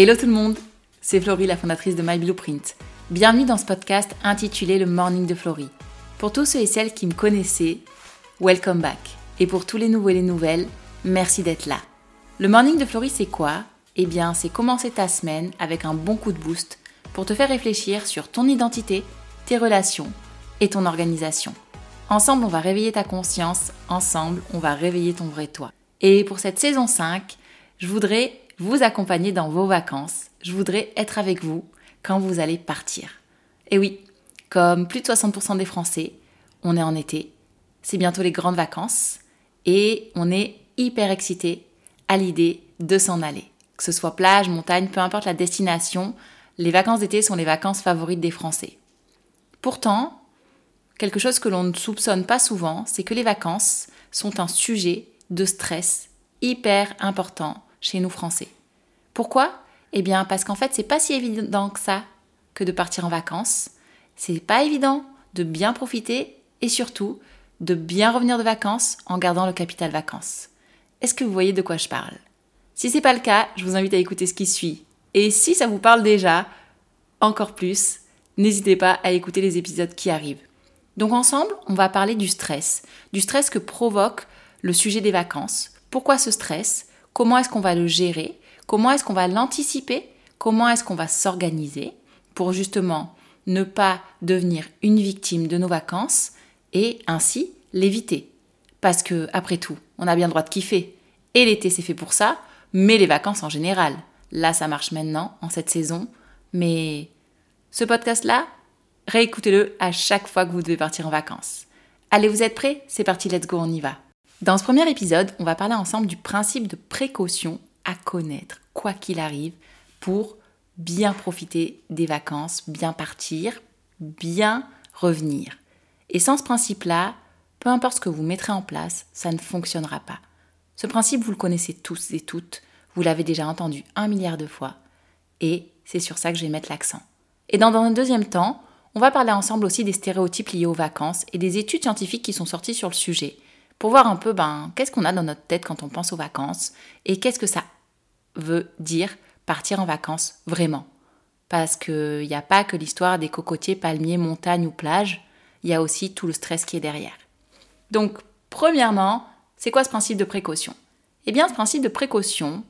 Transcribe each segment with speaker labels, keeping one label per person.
Speaker 1: Hello tout le monde, c'est Florie, la fondatrice de My Blueprint. Bienvenue dans ce podcast intitulé Le Morning de Florie. Pour tous ceux et celles qui me connaissaient, welcome back. Et pour tous les nouveaux et les nouvelles, merci d'être là. Le Morning de Florie, c'est quoi? Eh bien, c'est commencer ta semaine avec un bon coup de boost pour te faire réfléchir sur ton identité, tes relations et ton organisation. Ensemble, on va réveiller ta conscience, ensemble, on va réveiller ton vrai toi. Et pour cette saison 5, je voudrais vous accompagner dans vos vacances. Je voudrais être avec vous quand vous allez partir. Et oui, comme plus de 60% des Français, on est en été, c'est bientôt les grandes vacances et on est hyper excité à l'idée de s'en aller. Que ce soit plage, montagne, peu importe la destination, les vacances d'été sont les vacances favorites des Français. Pourtant, quelque chose que l'on ne soupçonne pas souvent, c'est que les vacances sont un sujet de stress hyper important chez nous Français. Pourquoi? Eh bien parce qu'en fait, c'est pas si évident que ça que de partir en vacances. C'est pas évident de bien profiter et surtout de bien revenir de vacances en gardant le capital vacances. Est-ce que vous voyez de quoi je parle? Si c'est pas le cas, je vous invite à écouter ce qui suit. Et si ça vous parle déjà, encore plus, n'hésitez pas à écouter les épisodes qui arrivent. Donc ensemble, on va parler du stress, du stress que provoque le sujet des vacances. Pourquoi ce stress? Comment est-ce qu'on va le gérer? Comment est-ce qu'on va l'anticiper? Comment est-ce qu'on va s'organiser pour justement ne pas devenir une victime de nos vacances et ainsi l'éviter? Parce que, après tout, on a bien le droit de kiffer. Et l'été, c'est fait pour ça, mais les vacances en général. Là, ça marche maintenant, en cette saison. Mais ce podcast-là, réécoutez-le à chaque fois que vous devez partir en vacances. Allez, vous êtes prêts? C'est parti, let's go, on y va. Dans ce premier épisode, on va parler ensemble du principe de précaution à connaître, quoi qu'il arrive, pour bien profiter des vacances, bien partir, bien revenir. Et sans ce principe-là, peu importe ce que vous mettrez en place, ça ne fonctionnera pas. Ce principe, vous le connaissez tous et toutes, vous l'avez déjà entendu un milliard de fois, et c'est sur ça que je vais mettre l'accent. Et dans, un deuxième temps, on va parler ensemble aussi des stéréotypes liés aux vacances et des études scientifiques qui sont sorties sur le sujet pour voir un peu ben, qu'est-ce qu'on a dans notre tête quand on pense aux vacances et qu'est-ce que ça veut dire partir en vacances vraiment. Parce qu'il n'y a pas que l'histoire des cocotiers, palmiers, montagnes ou plages, il y a aussi tout le stress qui est derrière. Donc, premièrement, c'est quoi ce principe de précaution? Eh bien, ce principe de précaution,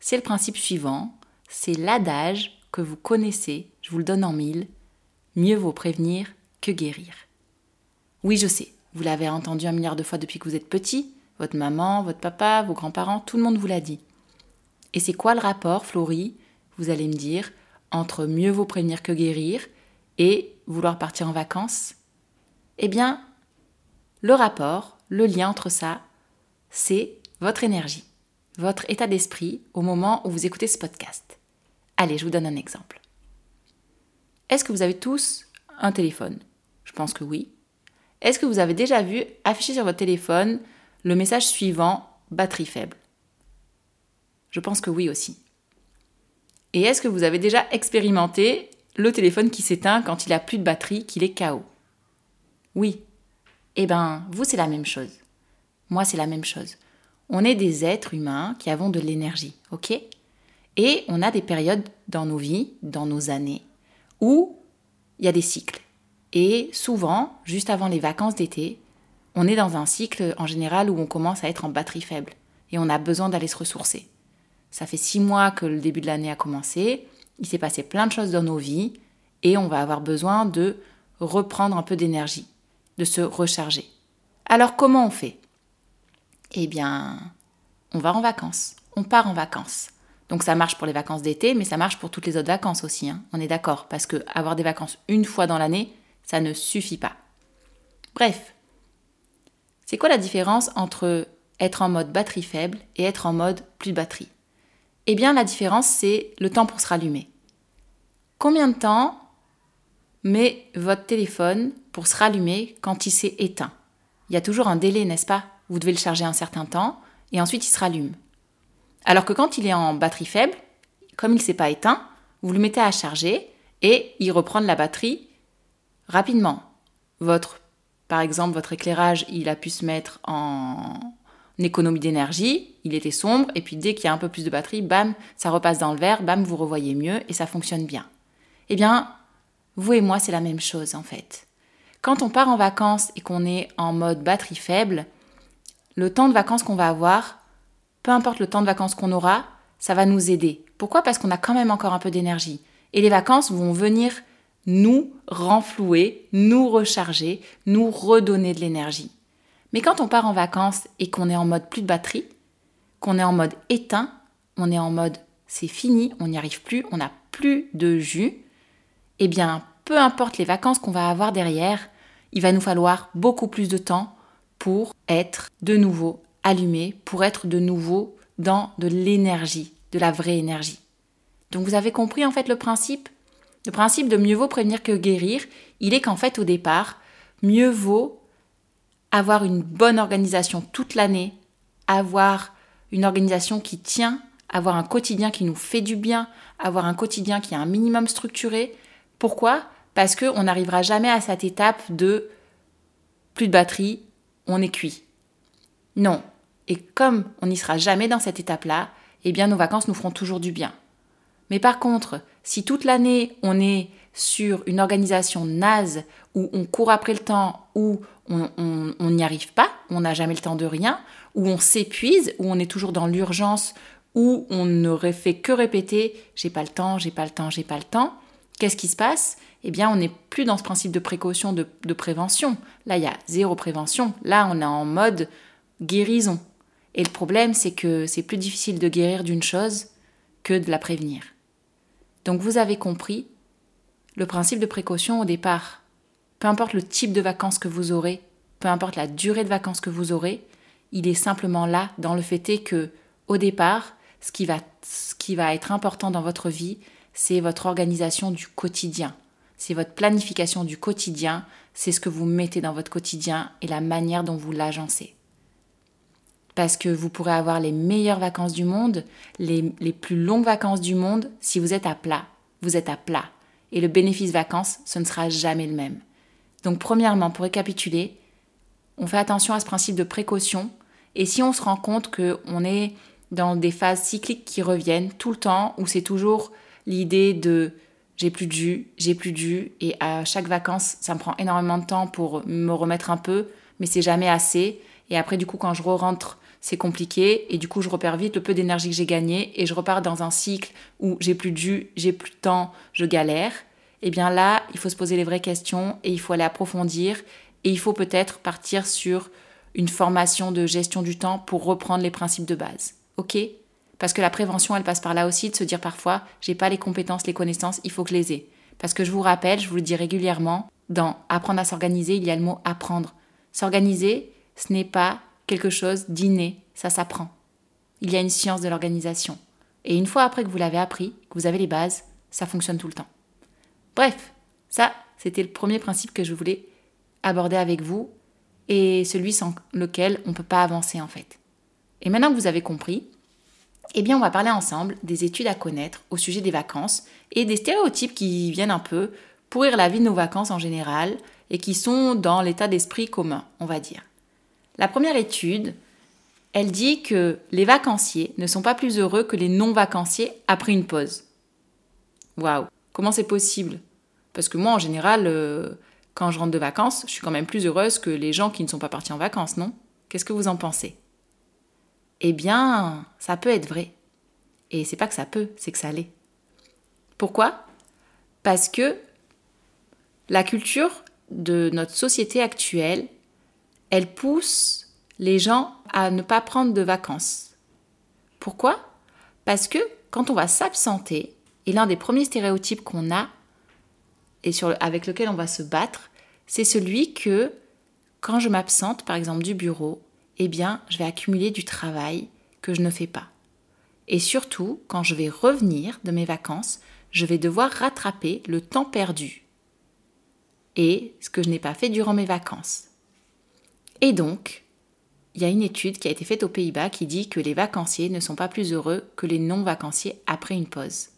Speaker 1: c'est le principe suivant, c'est l'adage que vous connaissez, je vous le donne en mille, mieux vaut prévenir que guérir. Oui, je sais, vous l'avez entendu un milliard de fois depuis que vous êtes petit, votre maman, votre papa, vos grands-parents, tout le monde vous l'a dit. Et c'est quoi le rapport, Florie Vous allez me dire, entre mieux vaut prévenir que guérir et vouloir partir en vacances? Eh bien, le rapport, le lien entre ça, c'est votre énergie, votre état d'esprit au moment où vous écoutez ce podcast. Allez, je vous donne un exemple. Est-ce que vous avez tous un téléphone? Je pense que oui. Est-ce que vous avez déjà vu afficher sur votre téléphone le message suivant batterie faible? Je pense que oui aussi. Et est-ce que vous avez déjà expérimenté le téléphone qui s'éteint quand il a plus de batterie, qu'il est KO Oui. Eh ben, vous, c'est la même chose. Moi, c'est la même chose. On est des êtres humains qui avons de l'énergie, ok? Et on a des périodes dans nos vies, dans nos années, où il y a des cycles. Et souvent, juste avant les vacances d'été, on est dans un cycle en général où on commence à être en batterie faible et on a besoin d'aller se ressourcer. Ça fait six mois que le début de l'année a commencé, il s'est passé plein de choses dans nos vies et on va avoir besoin de reprendre un peu d'énergie, de se recharger. Alors comment on fait? Eh bien, on va en vacances, on part en vacances. Donc ça marche pour les vacances d'été, mais ça marche pour toutes les autres vacances aussi. Hein. On est d'accord, parce que avoir des vacances une fois dans l'année, ça ne suffit pas. Bref, c'est quoi la différence entre être en mode batterie faible et être en mode plus de batterie? Eh bien, la différence, c'est le temps pour se rallumer. Combien de temps met votre téléphone pour se rallumer quand il s'est éteint? Il y a toujours un délai, n'est-ce pas? Vous devez le charger un certain temps et ensuite il se rallume. Alors que quand il est en batterie faible, comme il ne s'est pas éteint, vous le mettez à charger et il reprend de la batterie rapidement. Votre, par exemple, votre éclairage, il a pu se mettre en, économie d'énergie, il était sombre, et puis dès qu'il y a un peu plus de batterie, bam, ça repasse dans le vert, bam, vous revoyez mieux, et ça fonctionne bien. Eh bien, vous et moi, c'est la même chose en fait. Quand on part en vacances et qu'on est en mode batterie faible, le temps de vacances qu'on va avoir, peu importe le temps de vacances qu'on aura, ça va nous aider. Pourquoi? Parce qu'on a quand même encore un peu d'énergie. Et les vacances vont venir nous renflouer, nous recharger, nous redonner de l'énergie. Mais quand on part en vacances et qu'on est en mode plus de batterie, qu'on est en mode éteint, on est en mode c'est fini, on n'y arrive plus, on n'a plus de jus, eh bien, peu importe les vacances qu'on va avoir derrière, il va nous falloir beaucoup plus de temps pour être de nouveau allumé, pour être de nouveau dans de l'énergie, de la vraie énergie. Donc vous avez compris en fait le principe Le principe de mieux vaut prévenir que guérir, il est qu'en fait au départ, mieux vaut avoir une bonne organisation toute l'année, avoir une organisation qui tient, avoir un quotidien qui nous fait du bien, avoir un quotidien qui est un minimum structuré. Pourquoi? Parce qu'on n'arrivera jamais à cette étape de plus de batterie, on est cuit. Non. Et comme on n'y sera jamais dans cette étape-là, eh bien nos vacances nous feront toujours du bien. Mais par contre, si toute l'année on est sur une organisation naze où on court après le temps, où on n'y arrive pas, on n'a jamais le temps de rien, où on s'épuise, où on est toujours dans l'urgence, où on n'aurait fait que répéter j'ai pas le temps, j'ai pas le temps, j'ai pas le temps, qu'est-ce qui se passe? Eh bien, on n'est plus dans ce principe de précaution, de, de prévention. Là, il y a zéro prévention. Là, on est en mode guérison. Et le problème, c'est que c'est plus difficile de guérir d'une chose que de la prévenir. Donc, vous avez compris le principe de précaution au départ. Peu importe le type de vacances que vous aurez, peu importe la durée de vacances que vous aurez, il est simplement là dans le fait que, au départ, ce qui va, ce qui va être important dans votre vie, c'est votre organisation du quotidien. C'est votre planification du quotidien, c'est ce que vous mettez dans votre quotidien et la manière dont vous l'agencez. Parce que vous pourrez avoir les meilleures vacances du monde, les, les plus longues vacances du monde, si vous êtes à plat. Vous êtes à plat. Et le bénéfice vacances, ce ne sera jamais le même. Donc premièrement, pour récapituler, on fait attention à ce principe de précaution. Et si on se rend compte qu'on est dans des phases cycliques qui reviennent tout le temps, où c'est toujours l'idée de j'ai plus de jus, j'ai plus de jus, et à chaque vacances, ça me prend énormément de temps pour me remettre un peu, mais c'est jamais assez. Et après, du coup, quand je re-rentre, c'est compliqué, et du coup, je repère vite le peu d'énergie que j'ai gagné, et je repars dans un cycle où j'ai plus de jus, j'ai plus de temps, je galère. Et eh bien là, il faut se poser les vraies questions, et il faut aller approfondir, et il faut peut-être partir sur une formation de gestion du temps pour reprendre les principes de base. Ok? Parce que la prévention, elle passe par là aussi de se dire parfois, j'ai pas les compétences, les connaissances, il faut que je les ai. Parce que je vous rappelle, je vous le dis régulièrement, dans apprendre à s'organiser, il y a le mot apprendre. S'organiser, ce n'est pas quelque chose d'inné, ça s'apprend. Il y a une science de l'organisation. Et une fois après que vous l'avez appris, que vous avez les bases, ça fonctionne tout le temps. Bref, ça, c'était le premier principe que je voulais aborder avec vous et celui sans lequel on ne peut pas avancer en fait. Et maintenant que vous avez compris, eh bien on va parler ensemble des études à connaître au sujet des vacances et des stéréotypes qui viennent un peu pourrir la vie de nos vacances en général et qui sont dans l'état d'esprit commun, on va dire. La première étude, elle dit que les vacanciers ne sont pas plus heureux que les non-vacanciers après une pause. Waouh, comment c'est possible? Parce que moi, en général, euh, quand je rentre de vacances, je suis quand même plus heureuse que les gens qui ne sont pas partis en vacances, non? Qu'est-ce que vous en pensez? Eh bien, ça peut être vrai. Et c'est pas que ça peut, c'est que ça l'est. Pourquoi? Parce que la culture de notre société actuelle, elle pousse les gens à ne pas prendre de vacances. Pourquoi? Parce que quand on va s'absenter, et l'un des premiers stéréotypes qu'on a, et avec lequel on va se battre, c'est celui que quand je m'absente, par exemple, du bureau, eh bien, je vais accumuler du travail que je ne fais pas. Et surtout, quand je vais revenir de mes vacances, je vais devoir rattraper le temps perdu et ce que je n'ai pas fait durant mes vacances. Et donc, il y a une étude qui a été faite aux Pays-Bas qui dit que les vacanciers ne sont pas plus heureux que les non-vacanciers après une pause.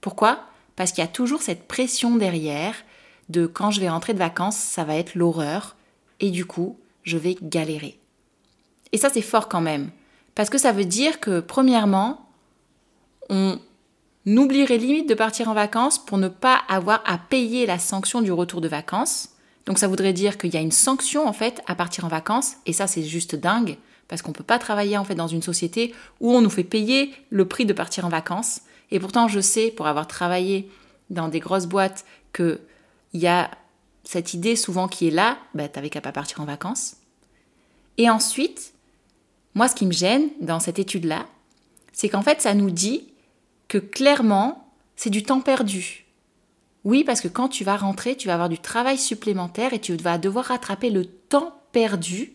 Speaker 1: Pourquoi? Parce qu'il y a toujours cette pression derrière de quand je vais rentrer de vacances, ça va être l'horreur et du coup, je vais galérer. Et ça, c'est fort quand même. Parce que ça veut dire que, premièrement, on oublierait limite de partir en vacances pour ne pas avoir à payer la sanction du retour de vacances. Donc ça voudrait dire qu'il y a une sanction en fait à partir en vacances et ça c'est juste dingue parce qu'on ne peut pas travailler en fait dans une société où on nous fait payer le prix de partir en vacances. Et pourtant je sais pour avoir travaillé dans des grosses boîtes que il y a cette idée souvent qui est là, bah t'avais qu'à pas partir en vacances. Et ensuite, moi ce qui me gêne dans cette étude là, c'est qu'en fait ça nous dit que clairement c'est du temps perdu oui, parce que quand tu vas rentrer, tu vas avoir du travail supplémentaire et tu vas devoir rattraper le temps perdu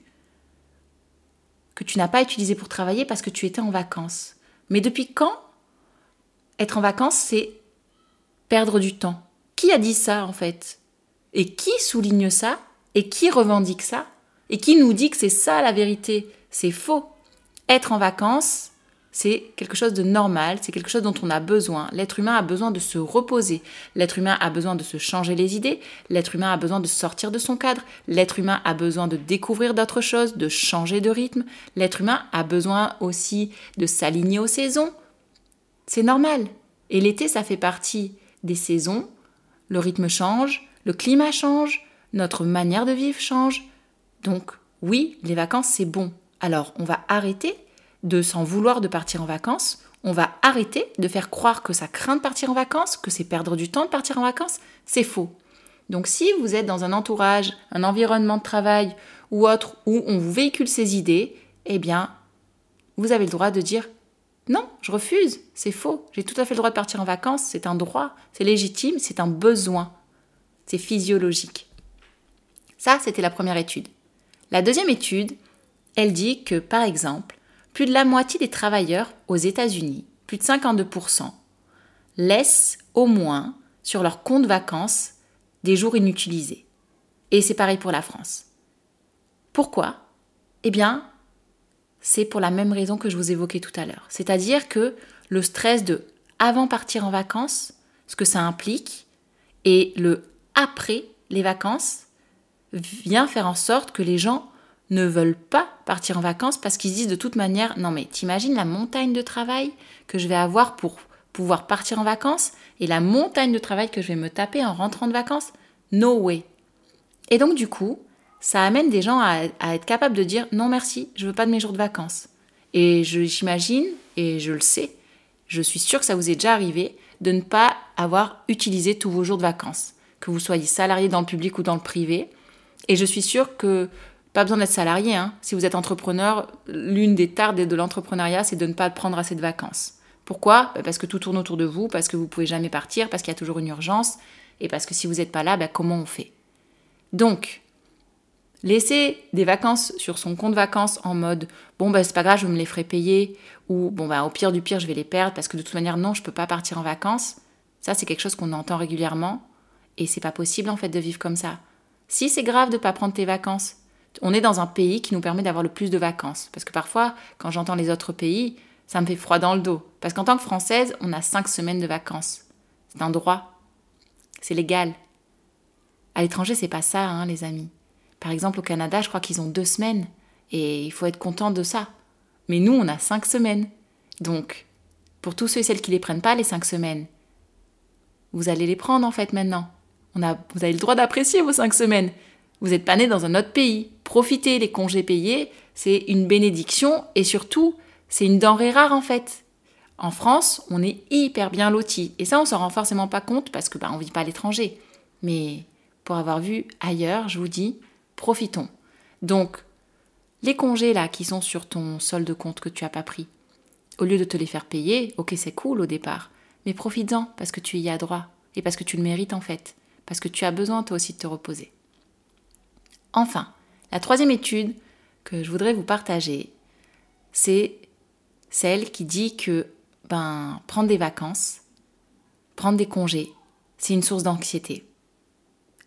Speaker 1: que tu n'as pas utilisé pour travailler parce que tu étais en vacances. Mais depuis quand être en vacances, c'est perdre du temps? Qui a dit ça en fait? Et qui souligne ça? Et qui revendique ça? Et qui nous dit que c'est ça la vérité? C'est faux. Être en vacances, c'est quelque chose de normal, c'est quelque chose dont on a besoin. L'être humain a besoin de se reposer, l'être humain a besoin de se changer les idées, l'être humain a besoin de sortir de son cadre, l'être humain a besoin de découvrir d'autres choses, de changer de rythme, l'être humain a besoin aussi de s'aligner aux saisons. C'est normal. Et l'été, ça fait partie des saisons. Le rythme change, le climat change, notre manière de vivre change. Donc oui, les vacances, c'est bon. Alors on va arrêter de s'en vouloir de partir en vacances, on va arrêter de faire croire que ça craint de partir en vacances, que c'est perdre du temps de partir en vacances. C'est faux. Donc si vous êtes dans un entourage, un environnement de travail ou autre où on vous véhicule ces idées, eh bien, vous avez le droit de dire non, je refuse, c'est faux, j'ai tout à fait le droit de partir en vacances, c'est un droit, c'est légitime, c'est un besoin, c'est physiologique. Ça, c'était la première étude. La deuxième étude, elle dit que, par exemple, plus de la moitié des travailleurs aux États-Unis, plus de 52%, laissent au moins sur leur compte vacances des jours inutilisés. Et c'est pareil pour la France. Pourquoi? Eh bien, c'est pour la même raison que je vous évoquais tout à l'heure. C'est-à-dire que le stress de avant partir en vacances, ce que ça implique, et le après les vacances, vient faire en sorte que les gens ne veulent pas partir en vacances parce qu'ils disent de toute manière, non mais t'imagines la montagne de travail que je vais avoir pour pouvoir partir en vacances et la montagne de travail que je vais me taper en rentrant de vacances? No way. Et donc du coup, ça amène des gens à, être capables de dire non merci, je veux pas de mes jours de vacances. Et j'imagine, et je le sais, je suis sûre que ça vous est déjà arrivé de ne pas avoir utilisé tous vos jours de vacances, que vous soyez salarié dans le public ou dans le privé. Et je suis sûre que pas besoin d'être salarié. Hein. Si vous êtes entrepreneur, l'une des tares de l'entrepreneuriat, c'est de ne pas prendre assez de vacances. Pourquoi? Bah, Parce que tout tourne autour de vous, parce que vous pouvez jamais partir, parce qu'il y a toujours une urgence, et parce que si vous n'êtes pas là, bah, comment on fait? Donc, laisser des vacances sur son compte vacances en mode bon bah c'est pas grave, je me les ferai payer, ou bon bah au pire du pire, je vais les perdre parce que de toute manière non, je peux pas partir en vacances. Ça c'est quelque chose qu'on entend régulièrement, et c'est pas possible en fait de vivre comme ça. Si c'est grave de pas prendre tes vacances, on est dans un pays qui nous permet d'avoir le plus de vacances. Parce que parfois, quand j'entends les autres pays, ça me fait froid dans le dos. Parce qu'en tant que Française, on a cinq semaines de vacances. C'est un droit. C'est légal. À l'étranger, c'est pas ça, hein, les amis. Par exemple, au Canada, je crois qu'ils ont deux semaines. Et il faut être content de ça. Mais nous, on a cinq semaines. Donc, pour tous ceux et celles qui les prennent pas, les cinq semaines, vous allez les prendre en fait maintenant. Vous avez le droit d'apprécier vos cinq semaines. Vous n'êtes pas né dans un autre pays. Profitez les congés payés, c'est une bénédiction et surtout, c'est une denrée rare en fait. En France, on est hyper bien loti. Et ça, on s'en rend forcément pas compte parce que bah, on vit pas à l'étranger. Mais pour avoir vu ailleurs, je vous dis, profitons. Donc, les congés là qui sont sur ton solde compte que tu as pas pris, au lieu de te les faire payer, ok, c'est cool au départ, mais profites-en parce que tu y as droit et parce que tu le mérites en fait, parce que tu as besoin toi aussi de te reposer. Enfin, la troisième étude que je voudrais vous partager, c'est celle qui dit que ben, prendre des vacances, prendre des congés, c'est une source d'anxiété.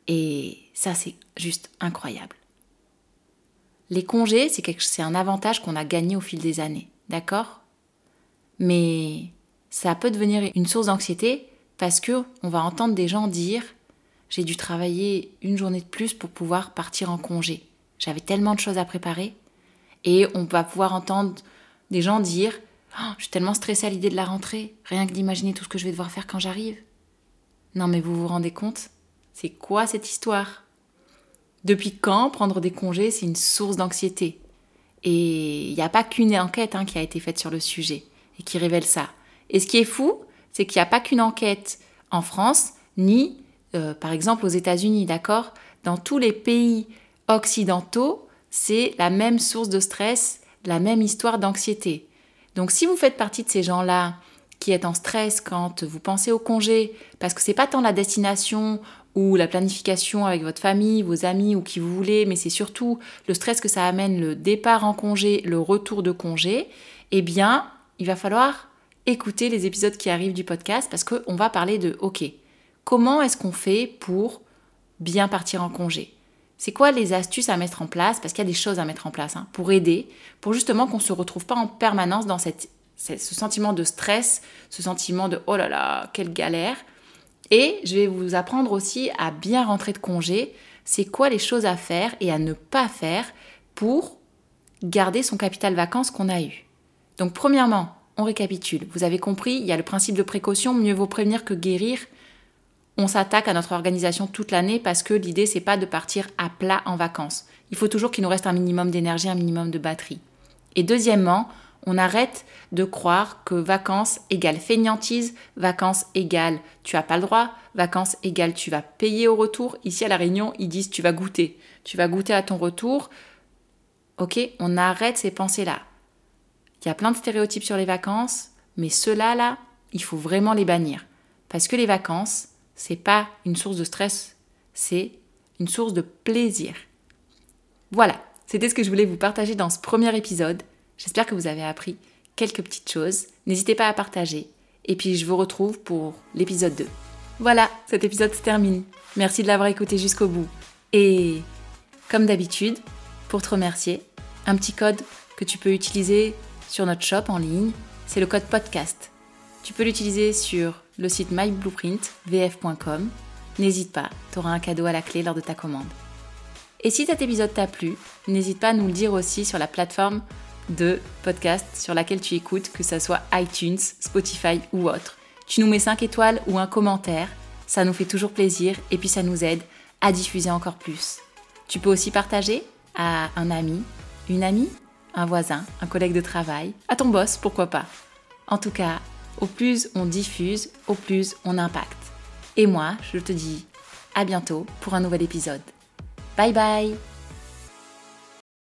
Speaker 1: Et ça, c'est juste incroyable. Les congés, c'est un avantage qu'on a gagné au fil des années, d'accord? Mais ça peut devenir une source d'anxiété parce que on va entendre des gens dire j'ai dû travailler une journée de plus pour pouvoir partir en congé. J'avais tellement de choses à préparer. Et on va pouvoir entendre des gens dire oh, Je suis tellement stressée à l'idée de la rentrée, rien que d'imaginer tout ce que je vais devoir faire quand j'arrive. Non, mais vous vous rendez compte? C'est quoi cette histoire? Depuis quand prendre des congés, c'est une source d'anxiété? Et il n'y a pas qu'une enquête hein, qui a été faite sur le sujet et qui révèle ça. Et ce qui est fou, c'est qu'il n'y a pas qu'une enquête en France, ni euh, par exemple aux États-Unis, d'accord? Dans tous les pays occidentaux, c'est la même source de stress, la même histoire d'anxiété. Donc si vous faites partie de ces gens-là qui êtes en stress quand vous pensez au congé, parce que c'est pas tant la destination ou la planification avec votre famille, vos amis ou qui vous voulez, mais c'est surtout le stress que ça amène le départ en congé, le retour de congé, eh bien, il va falloir écouter les épisodes qui arrivent du podcast parce qu'on va parler de OK, comment est-ce qu'on fait pour bien partir en congé? C'est quoi les astuces à mettre en place? Parce qu'il y a des choses à mettre en place hein, pour aider, pour justement qu'on ne se retrouve pas en permanence dans cette, ce sentiment de stress, ce sentiment de oh là là, quelle galère. Et je vais vous apprendre aussi à bien rentrer de congé. C'est quoi les choses à faire et à ne pas faire pour garder son capital vacances qu'on a eu? Donc premièrement, on récapitule. Vous avez compris, il y a le principe de précaution, mieux vaut prévenir que guérir. On s'attaque à notre organisation toute l'année parce que l'idée c'est pas de partir à plat en vacances. Il faut toujours qu'il nous reste un minimum d'énergie, un minimum de batterie. Et deuxièmement, on arrête de croire que vacances égale feignantise, vacances égale tu as pas le droit, vacances égale tu vas payer au retour. Ici à la Réunion, ils disent tu vas goûter. Tu vas goûter à ton retour. Ok, on arrête ces pensées-là. Il y a plein de stéréotypes sur les vacances, mais ceux-là, là, il faut vraiment les bannir. Parce que les vacances, c'est pas une source de stress, c'est une source de plaisir. Voilà, c'était ce que je voulais vous partager dans ce premier épisode. J'espère que vous avez appris quelques petites choses. N'hésitez pas à partager. Et puis je vous retrouve pour l'épisode 2. Voilà, cet épisode se termine. Merci de l'avoir écouté jusqu'au bout. Et comme d'habitude, pour te remercier, un petit code que tu peux utiliser sur notre shop en ligne, c'est le code podcast. Tu peux l'utiliser sur le site myblueprint.vf.com. N'hésite pas, tu auras un cadeau à la clé lors de ta commande. Et si cet épisode t'a plu, n'hésite pas à nous le dire aussi sur la plateforme de podcast sur laquelle tu écoutes, que ce soit iTunes, Spotify ou autre. Tu nous mets 5 étoiles ou un commentaire, ça nous fait toujours plaisir et puis ça nous aide à diffuser encore plus. Tu peux aussi partager à un ami, une amie un voisin, un collègue de travail, à ton boss, pourquoi pas. En tout cas, au plus on diffuse, au plus on impacte. Et moi, je te dis à bientôt pour un nouvel épisode. Bye bye